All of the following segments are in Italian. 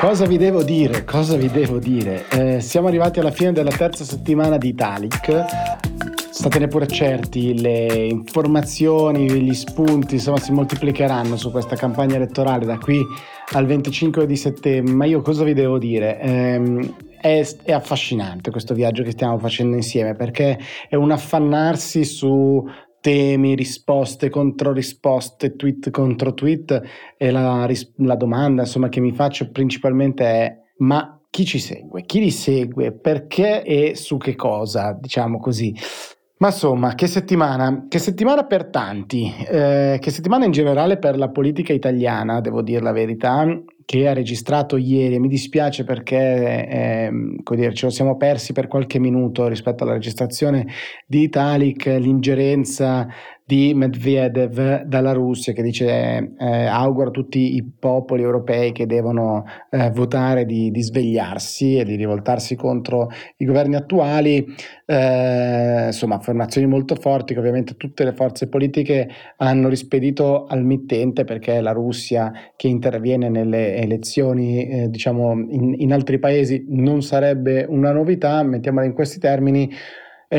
Cosa vi devo dire? Cosa vi devo dire? Eh, siamo arrivati alla fine della terza settimana di Italic. Statene pure certi, le informazioni, gli spunti, insomma, si moltiplicheranno su questa campagna elettorale da qui al 25 di settembre. Ma io cosa vi devo dire? Eh, è, è, affascinante questo viaggio che stiamo facendo insieme perché è un affannarsi su temi, risposte contro risposte, tweet contro tweet e la, la domanda insomma, che mi faccio principalmente è ma chi ci segue? Chi li segue? Perché e su che cosa? Diciamo così. Ma insomma, che settimana, che settimana per tanti, eh, che settimana in generale per la politica italiana, devo dire la verità, che ha registrato ieri. Mi dispiace perché eh, dire, ce lo siamo persi per qualche minuto rispetto alla registrazione di Italic, l'ingerenza di Medvedev dalla Russia che dice eh, auguro a tutti i popoli europei che devono eh, votare di, di, svegliarsi e di rivoltarsi contro i governi attuali, eh, insomma affermazioni molto forti che ovviamente tutte le forze politiche hanno rispedito al mittente perché la Russia che interviene nelle elezioni eh, diciamo in, in altri paesi non sarebbe una novità, mettiamola in questi termini,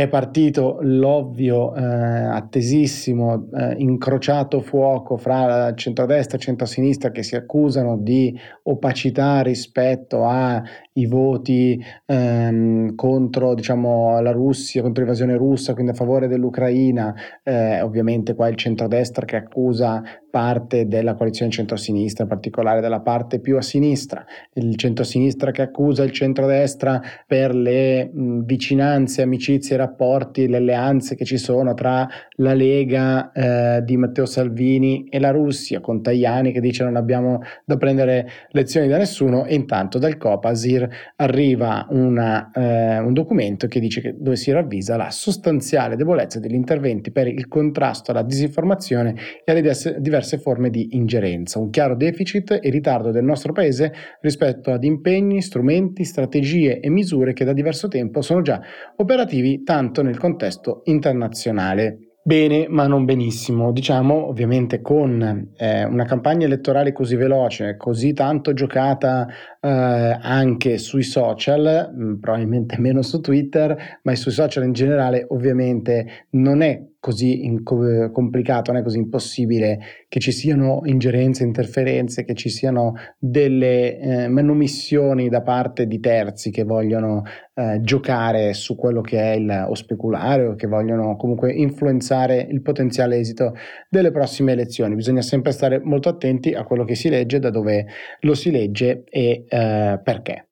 è partito l'ovvio, eh, attesissimo, eh, incrociato fuoco fra centrodestra e centrosinistra che si accusano di opacità rispetto ai voti ehm, contro diciamo, la Russia, contro l'invasione russa, quindi a favore dell'Ucraina. Eh, ovviamente qua il centrodestra che accusa parte della coalizione centrosinistra, in particolare della parte più a sinistra, il centrosinistra che accusa il centrodestra per le mh, vicinanze, amicizie, rapporti, le alleanze che ci sono tra la Lega eh, di Matteo Salvini e la Russia, con Tajani che dice non abbiamo da prendere lezioni da nessuno e intanto dal Copasir arriva una, eh, un documento che dice che, dove si ravvisa la sostanziale debolezza degli interventi per il contrasto alla disinformazione e alle diverse forme di ingerenza, un chiaro deficit e ritardo del nostro Paese rispetto ad impegni, strumenti, strategie e misure che da diverso tempo sono già operativi tanto nel contesto internazionale. Bene, ma non benissimo. Diciamo, ovviamente, con eh, una campagna elettorale così veloce, così tanto giocata eh, anche sui social, mm, probabilmente meno su Twitter, ma sui social in generale, ovviamente non è così inco- complicato, non è così impossibile che ci siano ingerenze, interferenze, che ci siano delle eh, manomissioni da parte di terzi che vogliono eh, giocare su quello che è il, o speculare o che vogliono comunque influenzare il potenziale esito delle prossime elezioni. Bisogna sempre stare molto attenti a quello che si legge, da dove lo si legge e eh, perché.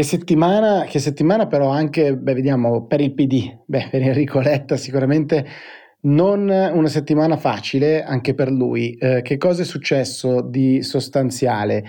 Che settimana, che settimana però anche, beh, vediamo, per il PD, beh, per Enrico Letta sicuramente non una settimana facile anche per lui. Eh, che cosa è successo di sostanziale?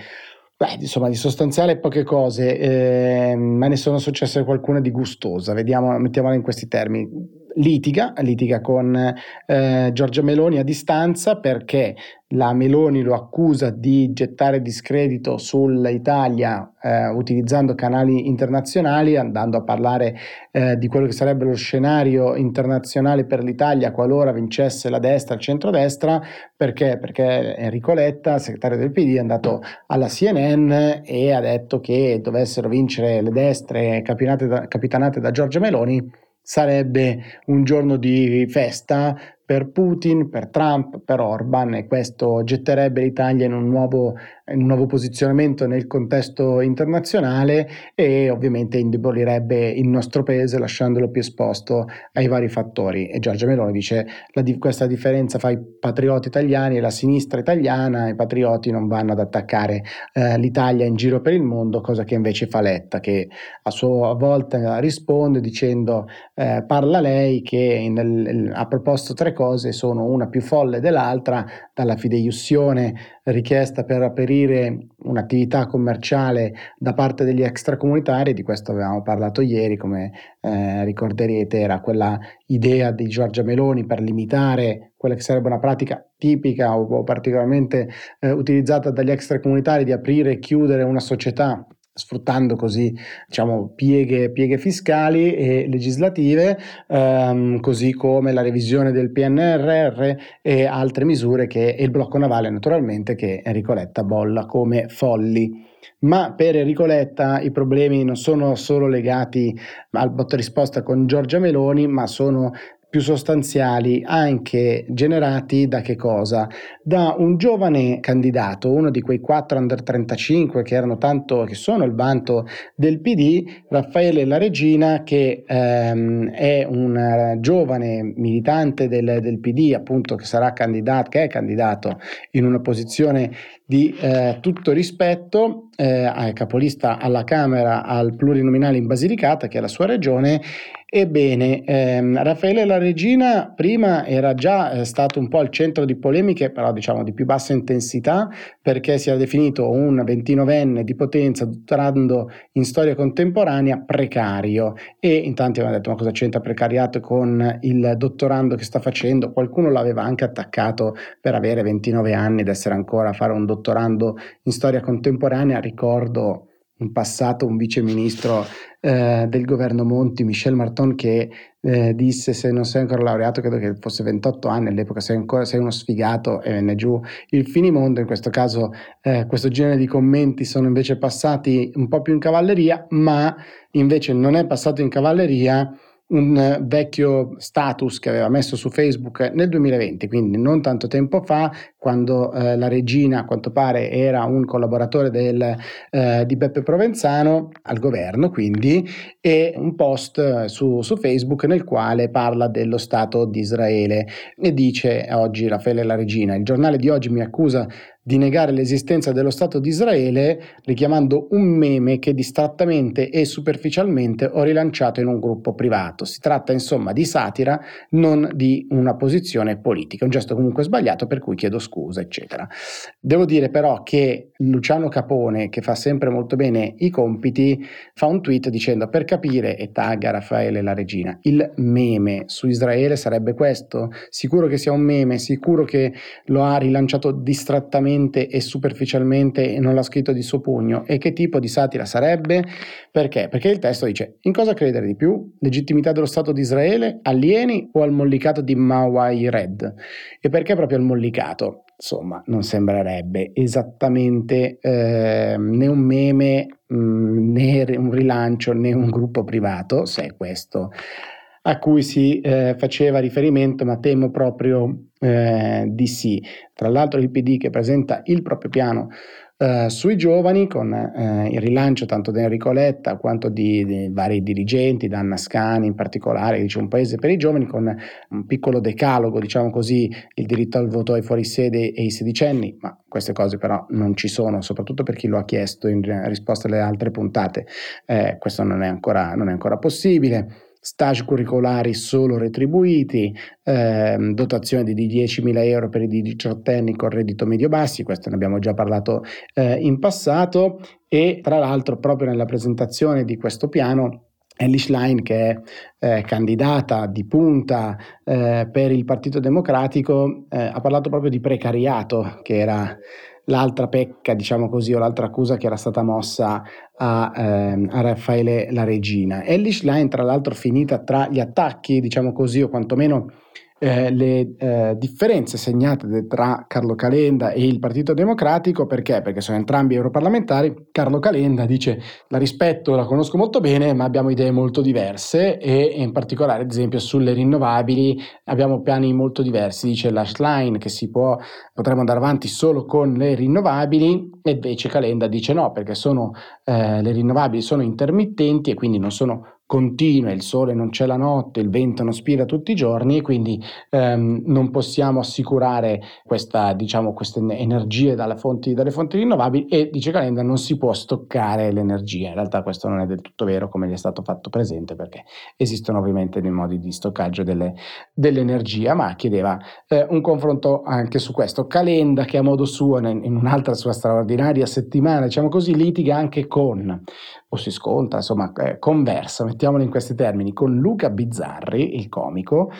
Beh, insomma, di sostanziale poche cose, eh, ma ne sono successe qualcuna di gustosa. Vediamo, mettiamola in questi termini litiga, litiga con eh, Giorgia Meloni a distanza perché la Meloni lo accusa di gettare discredito sull'Italia eh, utilizzando canali internazionali, andando a parlare eh, di quello che sarebbe lo scenario internazionale per l'Italia qualora vincesse la destra, il centrodestra, perché? Perché Enrico Letta, segretario del PD, è andato alla CNN e ha detto che dovessero vincere le destre capitanate da Giorgia Meloni sarebbe un giorno di festa per Putin, per Trump, per Orban e questo getterebbe l'Italia in un nuovo, un nuovo posizionamento nel contesto internazionale e ovviamente indebolirebbe il nostro paese lasciandolo più esposto ai vari fattori. E Giorgia Meloni dice la, questa differenza fra i patrioti italiani e la sinistra italiana, i patrioti non vanno ad attaccare eh, l'Italia in giro per il mondo, cosa che invece fa Letta che a sua volta risponde dicendo eh, parla lei che in, ha proposto tre cose sono una più folle dell'altra, dalla fideiussione richiesta per aprire un'attività commerciale da parte degli extracomunitari, di questo avevamo parlato ieri, come eh, ricorderete, era quella idea di Giorgia Meloni per limitare quella che sarebbe una pratica tipica o, particolarmente eh, utilizzata dagli extracomunitari di aprire e chiudere una società sfruttando così diciamo, pieghe, pieghe fiscali e legislative, ehm, così come la revisione del PNRR e altre misure che e il blocco navale naturalmente che Enrico Letta bolla come folli. Ma per Enrico Letta i problemi non sono solo legati al botto risposta con Giorgia Meloni, ma sono più sostanziali anche generati da che cosa? Da un giovane candidato, uno di quei quattro under 35 che erano tanto che sono il vanto del PD, Raffaele La Regina, che ehm, è un giovane militante del, del, PD, appunto, che sarà candidato, che è candidato in una posizione di eh, tutto rispetto, eh, capolista alla Camera al plurinominale in Basilicata, che è la sua regione, Ebbene, ehm, Raffaele La Regina prima era già eh, stato un po' al centro di polemiche, però diciamo di più bassa intensità, perché si era definito un 29enne di potenza, dottorando in storia contemporanea, precario. E in tanti avevano detto: ma cosa c'entra precariato con il dottorando che sta facendo? Qualcuno l'aveva anche attaccato per avere 29 anni ed essere ancora a fare un dottorando in storia contemporanea. Ricordo in passato un vice ministro eh, del governo Monti, Michel Marton, che eh, disse se non sei ancora laureato, credo che fosse 28 anni all'epoca, sei ancora sei uno sfigato e venne giù il finimondo. In questo caso eh, questo genere di commenti sono invece passati un po' più in cavalleria, ma invece non è passato in cavalleria un vecchio status che aveva messo su Facebook nel 2020, quindi non tanto tempo fa, quando eh, la regina a quanto pare era un collaboratore del, eh, di Beppe Provenzano al governo, quindi, e un post su, su, Facebook nel quale parla dello Stato di Israele e dice oggi Raffaele la regina, il giornale di oggi mi accusa di negare l'esistenza dello Stato di Israele, richiamando un meme che distrattamente e superficialmente ho rilanciato in un gruppo privato. Si tratta insomma di satira, non di una posizione politica, un gesto comunque sbagliato per cui chiedo scusa, eccetera. Devo dire però che Luciano Capone, che fa sempre molto bene i compiti, fa un tweet dicendo per capire e tagga Raffaele la regina, il meme su Israele sarebbe questo? Sicuro che sia un meme, sicuro che lo ha rilanciato distrattamente e superficialmente e non l'ha scritto di suo pugno. E che tipo di satira sarebbe? Perché? Perché il testo dice in cosa credere di più? Legittimità dello Stato di Israele, alieni o al mollicato di Mawai Red? E perché proprio al mollicato? Insomma, non sembrerebbe esattamente eh, né un meme mh, mm, né un rilancio né un gruppo privato, se è questo a cui si eh, faceva riferimento, ma temo proprio eh, di sì. Tra l'altro il PD che presenta il proprio piano eh, sui giovani con eh, il rilancio tanto di Enrico Letta quanto di, di, vari dirigenti, da Anna Scani in particolare, dice un paese per i giovani con un piccolo decalogo, diciamo così, il diritto al voto ai fuorisede e i sedicenni, ma queste cose però non ci sono, soprattutto per chi lo ha chiesto in risposta alle altre puntate, eh, questo non è ancora, non è ancora possibile stage curricolari solo retribuiti, ehm, dotazione di 10.000 euro per i diciottenni con reddito medio-bassi, questo ne abbiamo già parlato eh, in passato e tra l'altro proprio nella presentazione di questo piano Ellie Schlein, che è eh, candidata di punta eh, per il Partito Democratico, eh, ha parlato proprio di precariato, che era l'altra pecca, diciamo così, o l'altra accusa che era stata mossa a, ehm, a Raffaele La Regina. Ellie Schlein, tra l'altro, finita tra gli attacchi, diciamo così, o quantomeno eh, le eh, differenze segnate tra Carlo Calenda e il Partito Democratico, perché? Perché sono entrambi europarlamentari. Carlo Calenda dice la rispetto, la conosco molto bene, ma abbiamo idee molto diverse e in particolare, ad esempio, sulle rinnovabili abbiamo piani molto diversi. Dice la Schlein che si può, potremmo andare avanti solo con le rinnovabili e invece Calenda dice no, perché sono, eh, le rinnovabili sono intermittenti e quindi non sono continue, il sole non c'è la notte, il vento non spira tutti i giorni e quindi ehm, non possiamo assicurare questa, diciamo, queste energie dalle fonti, dalle fonti rinnovabili e dice Calenda non si può stoccare l'energia. In realtà questo non è del tutto vero come gli è stato fatto presente perché esistono ovviamente dei modi di stoccaggio delle, dell'energia, ma chiedeva eh, un confronto anche su questo. Calenda che a modo suo in un'altra sua straordinaria settimana, diciamo così, litiga anche con o si scontra, insomma, eh, conversa, mettiamolo in questi termini, con Luca Bizzarri, il comico,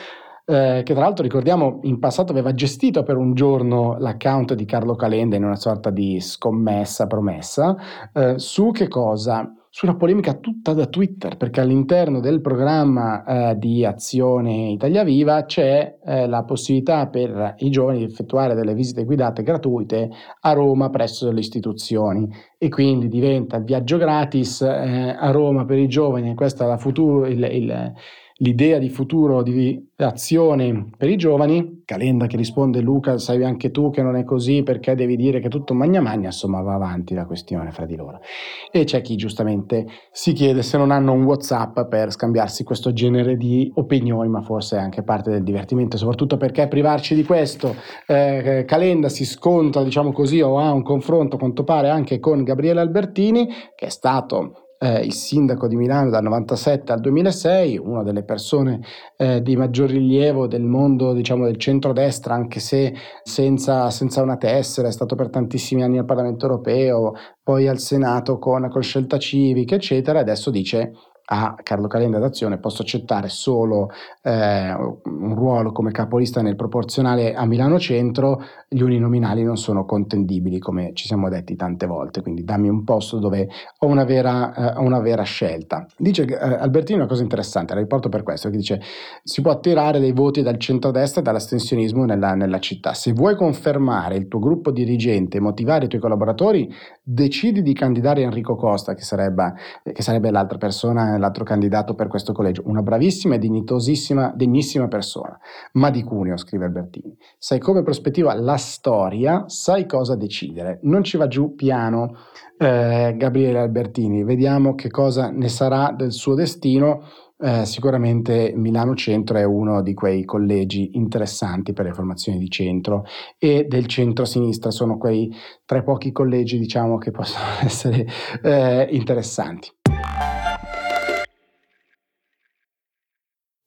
eh, che tra l'altro ricordiamo in passato aveva gestito per un giorno l'account di Carlo Calenda in una sorta di scommessa promessa, eh, su che cosa? Sulla polemica tutta da Twitter, perché all'interno del programma eh, di Azione Italia Viva c'è eh, la possibilità per i giovani di effettuare delle visite guidate gratuite a Roma presso le istituzioni. E quindi diventa viaggio gratis eh, a Roma per i giovani, questa è il, il l'idea di futuro di azione per i giovani. Calenda che risponde Luca, sai anche tu che non è così perché devi dire che tutto magna magna, insomma va avanti la questione fra di loro. E c'è chi giustamente si chiede se non hanno un Whatsapp per scambiarsi questo genere di opinioni, ma forse è anche parte del divertimento, soprattutto perché privarci di questo. Eh, Calenda si scontra, diciamo così, o ha un confronto, quanto pare, anche con Gabriele Albertini, che è stato eh, il sindaco di Milano dal 97 al 2006, una delle persone eh, di maggior rilievo del mondo diciamo, del centrodestra, anche se senza, senza, una tessera, è stato per tantissimi anni al Parlamento europeo, poi al Senato con, con scelta civica, eccetera, adesso dice a Carlo Calenda d'Azione posso accettare solo eh, un ruolo come capolista nel proporzionale a Milano Centro, gli uninominali non sono contendibili come ci siamo detti tante volte, quindi dammi un posto dove ho una vera, eh, una vera scelta. Dice eh, Albertino una cosa interessante, la riporto per questo, che dice si può attirare dei voti dal centro-destra e dall'astensionismo nella, nella città. Se vuoi confermare il tuo gruppo dirigente e motivare i tuoi collaboratori, decidi di candidare Enrico Costa, che sarebbe, che sarebbe l'altra persona l'altro candidato per questo collegio, una bravissima e dignitosissima, degnissima persona, ma di Cuneo, scrive Albertini. Sai come prospettiva la storia, sai cosa decidere. Non ci va giù piano eh, Gabriele Albertini, vediamo che cosa ne sarà del suo destino. Eh, sicuramente Milano Centro è uno di quei collegi interessanti per le formazioni di centro e del centro-sinistra sono quei tre pochi collegi diciamo che possono essere eh, interessanti.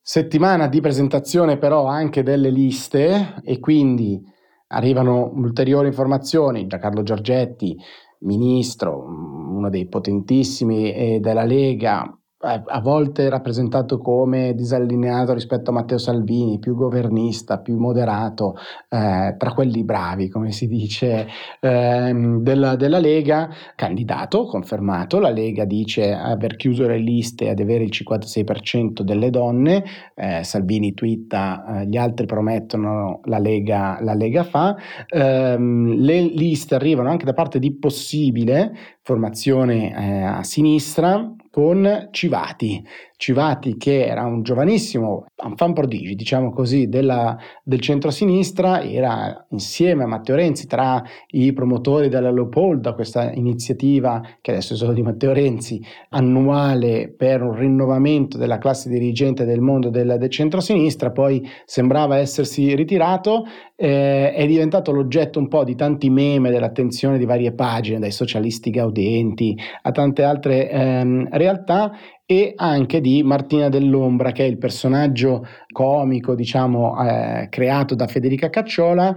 Settimana di presentazione però anche delle liste e quindi arrivano ulteriori informazioni. Giancarlo Giorgetti, ministro, uno dei potentissimi eh, della Lega, a volte rappresentato come disallineato rispetto a Matteo Salvini, più governista, più moderato, eh, tra quelli bravi, come si dice, eh, della, della, Lega, candidato, confermato, la Lega dice aver chiuso le liste ed avere il 56% delle donne, eh, Salvini twitta, eh, gli altri promettono, la Lega, la Lega fa, ehm, le liste arrivano anche da parte di possibile formazione eh, a sinistra, con Civati, Civati che era un giovanissimo fan prodigi, diciamo così, della, del centro-sinistra, era insieme a Matteo Renzi tra i promotori della Leopolda, questa iniziativa che adesso è solo di Matteo Renzi, annuale per un rinnovamento della classe dirigente del mondo del, del centro-sinistra, poi sembrava essersi ritirato, eh, è diventato l'oggetto un po' di tanti meme dell'attenzione di varie pagine, dai socialisti gaudenti a tante altre ehm, realtà e anche di Martina dell'Ombra, che è il personaggio comico, diciamo, eh, creato da Federica Cacciola,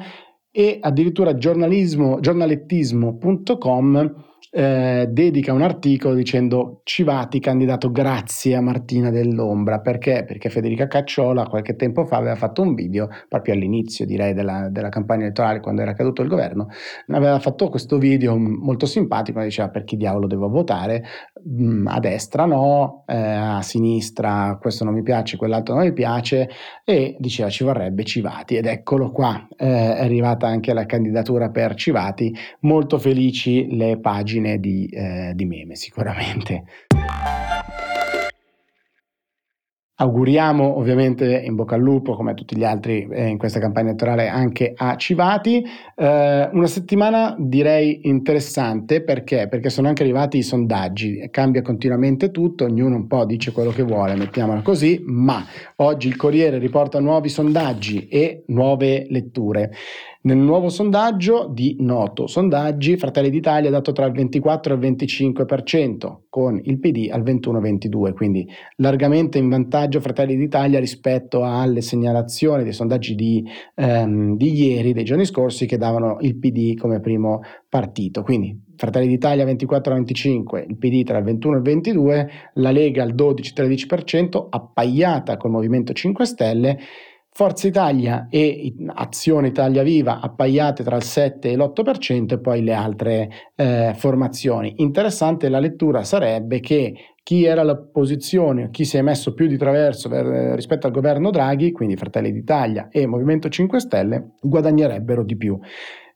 e addirittura giornalettismo.com eh, dedica un articolo dicendo Civati candidato grazie a Martina dell'Ombra perché? Perché Federica Cacciola qualche tempo fa aveva fatto un video proprio all'inizio direi della, della campagna elettorale quando era caduto il governo aveva fatto questo video molto simpatico diceva per chi diavolo devo votare? Mm, a destra no eh, a sinistra questo non mi piace quell'altro non mi piace e diceva ci vorrebbe Civati ed eccolo qua eh, è arrivata anche la candidatura per Civati molto felici le pagine pagine di, eh, di meme sicuramente. Auguriamo ovviamente in bocca al lupo, come a tutti gli altri eh, in questa campagna elettorale, anche a Civati. Eh, una settimana direi interessante perché? Perché sono anche arrivati i sondaggi, cambia continuamente tutto, ognuno un po' dice quello che vuole, mettiamola così, ma oggi il Corriere riporta nuovi sondaggi e nuove letture. Nel nuovo sondaggio di Noto Sondaggi, Fratelli d'Italia ha dato tra il 24 e il 25%, con il PD al 21-22, quindi largamente in vantaggio Fratelli d'Italia rispetto alle segnalazioni dei sondaggi di, ehm, di ieri, dei giorni scorsi, che davano il PD come primo partito. Quindi Fratelli d'Italia 24-25, il PD tra il 21 e il 22, la Lega al 12-13%, appaiata col Movimento 5 Stelle Forza Italia e Azione Italia Viva appaiate tra il 7 e l'8% e poi le altre eh, formazioni. Interessante la lettura sarebbe che chi era l'opposizione, chi si è messo più di traverso per, rispetto al governo Draghi, quindi Fratelli d'Italia e Movimento 5 Stelle, guadagnerebbero di più.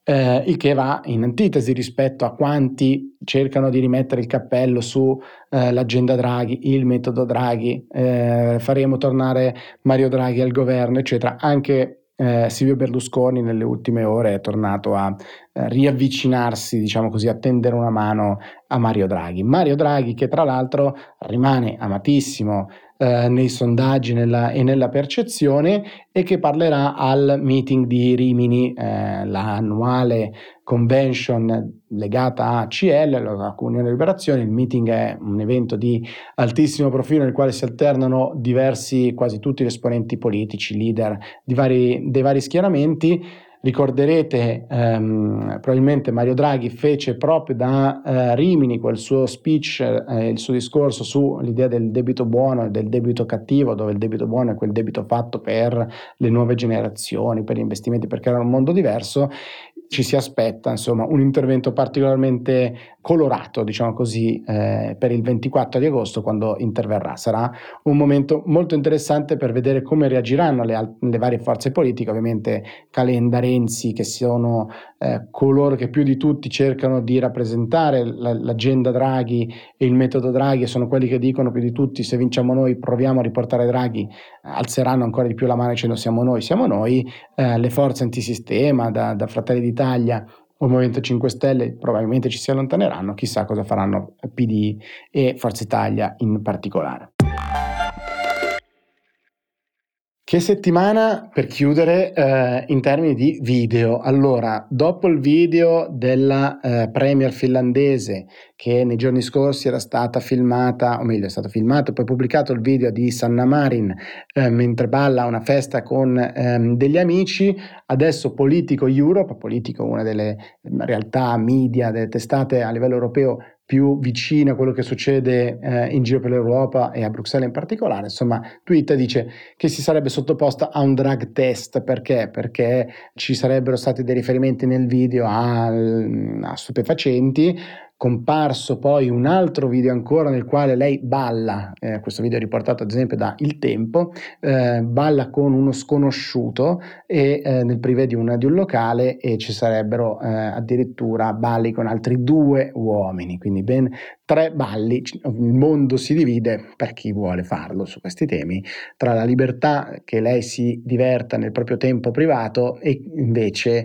Eh, il che va in antitesi rispetto a quanti cercano di rimettere il cappello sull'agenda eh, Draghi, il metodo Draghi, eh, faremo tornare Mario Draghi al governo, eccetera. Anche eh, Silvio Berlusconi nelle ultime ore è tornato a eh, riavvicinarsi, diciamo così, a tendere una mano a Mario Draghi. Mario Draghi che tra l'altro rimane amatissimo eh, nei sondaggi nella, e nella percezione e che parlerà al meeting di Rimini, eh, l'annuale convention legata a CL, la Comunione Liberazione. Il meeting è un evento di altissimo profilo nel quale si alternano diversi, quasi tutti gli esponenti politici, leader vari, dei vari schieramenti Ricorderete ehm, probabilmente Mario Draghi fece proprio da eh, Rimini quel suo speech, eh, il suo discorso sull'idea del debito buono e del debito cattivo, dove il debito buono è quel debito fatto per le nuove generazioni, per gli investimenti, perché era un mondo diverso ci si aspetta insomma un intervento particolarmente colorato diciamo così eh, per il 24 di agosto quando interverrà. Sarà un momento molto interessante per vedere come reagiranno le, le varie forze politiche. Ovviamente Calenda Renzi che sono eh, coloro che più di tutti cercano di rappresentare la, l'agenda Draghi e il metodo Draghi sono quelli che dicono più di tutti se vinciamo noi proviamo a riportare Draghi alzeranno ancora di più la mano dicendo siamo noi siamo noi eh, le forze antisistema da, da Fratelli d'Italia Italia o Movimento 5 Stelle probabilmente ci si allontaneranno, chissà cosa faranno PD e Forza Italia in particolare. Che settimana per chiudere eh, in termini di video. Allora, dopo il video della eh, Premier finlandese che nei giorni scorsi era stata filmata, o meglio è stato filmato e poi pubblicato il video di Sanna Marin eh, mentre balla a una festa con ehm, degli amici, adesso Politico Europe, Politico una delle realtà media, delle testate a livello europeo più vicino a quello che succede eh, in giro per l'Europa e a Bruxelles in particolare, insomma, Twitter dice che si sarebbe sottoposta a un drug test. Perché? Perché ci sarebbero stati dei riferimenti nel video a, a stupefacenti, comparso poi un altro video ancora nel quale lei balla, eh, questo video è riportato ad esempio da Il Tempo, eh, balla con uno sconosciuto e, eh, nel privé di, una, di, un locale e ci sarebbero eh, addirittura balli con altri due uomini, quindi ben tre balli. Il mondo si divide, per chi vuole farlo su questi temi, tra la libertà che lei si diverta nel proprio tempo privato e invece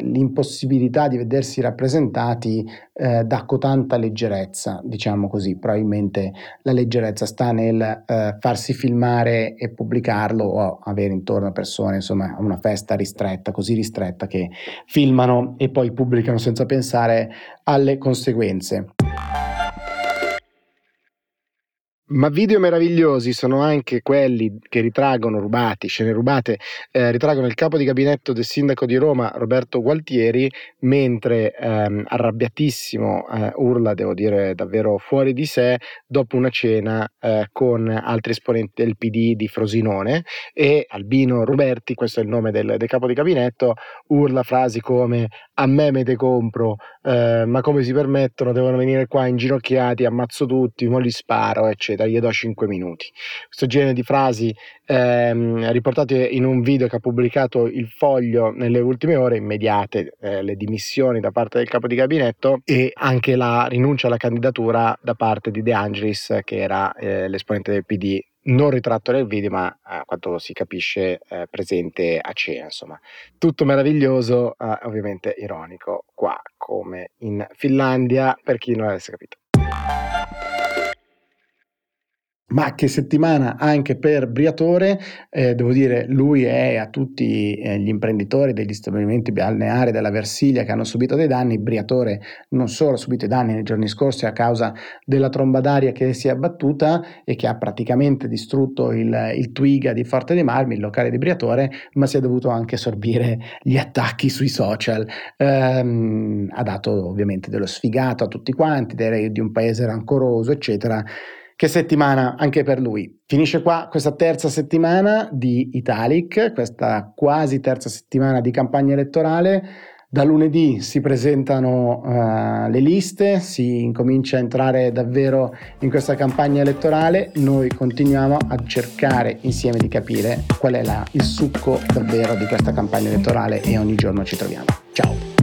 l'impossibilità di vedersi rappresentati eh, dà cotanta leggerezza, diciamo così. Probabilmente la leggerezza sta nel eh, farsi filmare e pubblicarlo o avere intorno a persone, insomma, una festa ristretta, così ristretta che filmano e poi pubblicano senza pensare alle conseguenze. Ma video meravigliosi sono anche quelli che ritraggono rubati, scene rubate, eh, ritraggono il capo di gabinetto del sindaco di Roma Roberto Gualtieri mentre ehm, arrabbiatissimo eh, urla, devo dire davvero fuori di sé, dopo una cena eh, con altri esponenti del PD di Frosinone e Albino Roberti, questo è il nome del, del capo di gabinetto, urla frasi come a me me te compro, eh, ma come si permettono, devono venire qua inginocchiati, ammazzo tutti, mo li sparo, eccetera gli do 5 minuti. Questo genere di frasi ehm, riportate in un video che ha pubblicato il foglio nelle ultime ore, immediate eh, le dimissioni da parte del capo di gabinetto e anche la rinuncia alla candidatura da parte di De Angelis, che era eh, l'esponente del PD non ritratto nel video, ma a quanto si capisce eh, presente a cena, insomma. Tutto meraviglioso, eh, ovviamente ironico, qua come in Finlandia, per chi non avesse capito. Ma che settimana anche per Briatore, eh, devo dire, lui è a tutti eh, gli imprenditori degli stabilimenti balneari della Versilia che hanno subito dei danni. Briatore non solo ha subito i danni nei giorni scorsi a causa della tromba d'aria che si è abbattuta e che ha praticamente distrutto il, il Twiga di Forte dei Marmi, il locale di Briatore, ma si è dovuto anche sorbire gli attacchi sui social. Ehm, ha dato ovviamente dello sfigato a tutti quanti, di un paese rancoroso, eccetera Che settimana anche per lui. Finisce qua questa terza settimana di Italic, questa quasi terza settimana di campagna elettorale. Da lunedì si presentano uh, le liste, si incomincia a entrare davvero in questa campagna elettorale. Noi continuiamo a cercare insieme di capire qual è la, il succo davvero di questa campagna elettorale e ogni giorno ci troviamo. Ciao!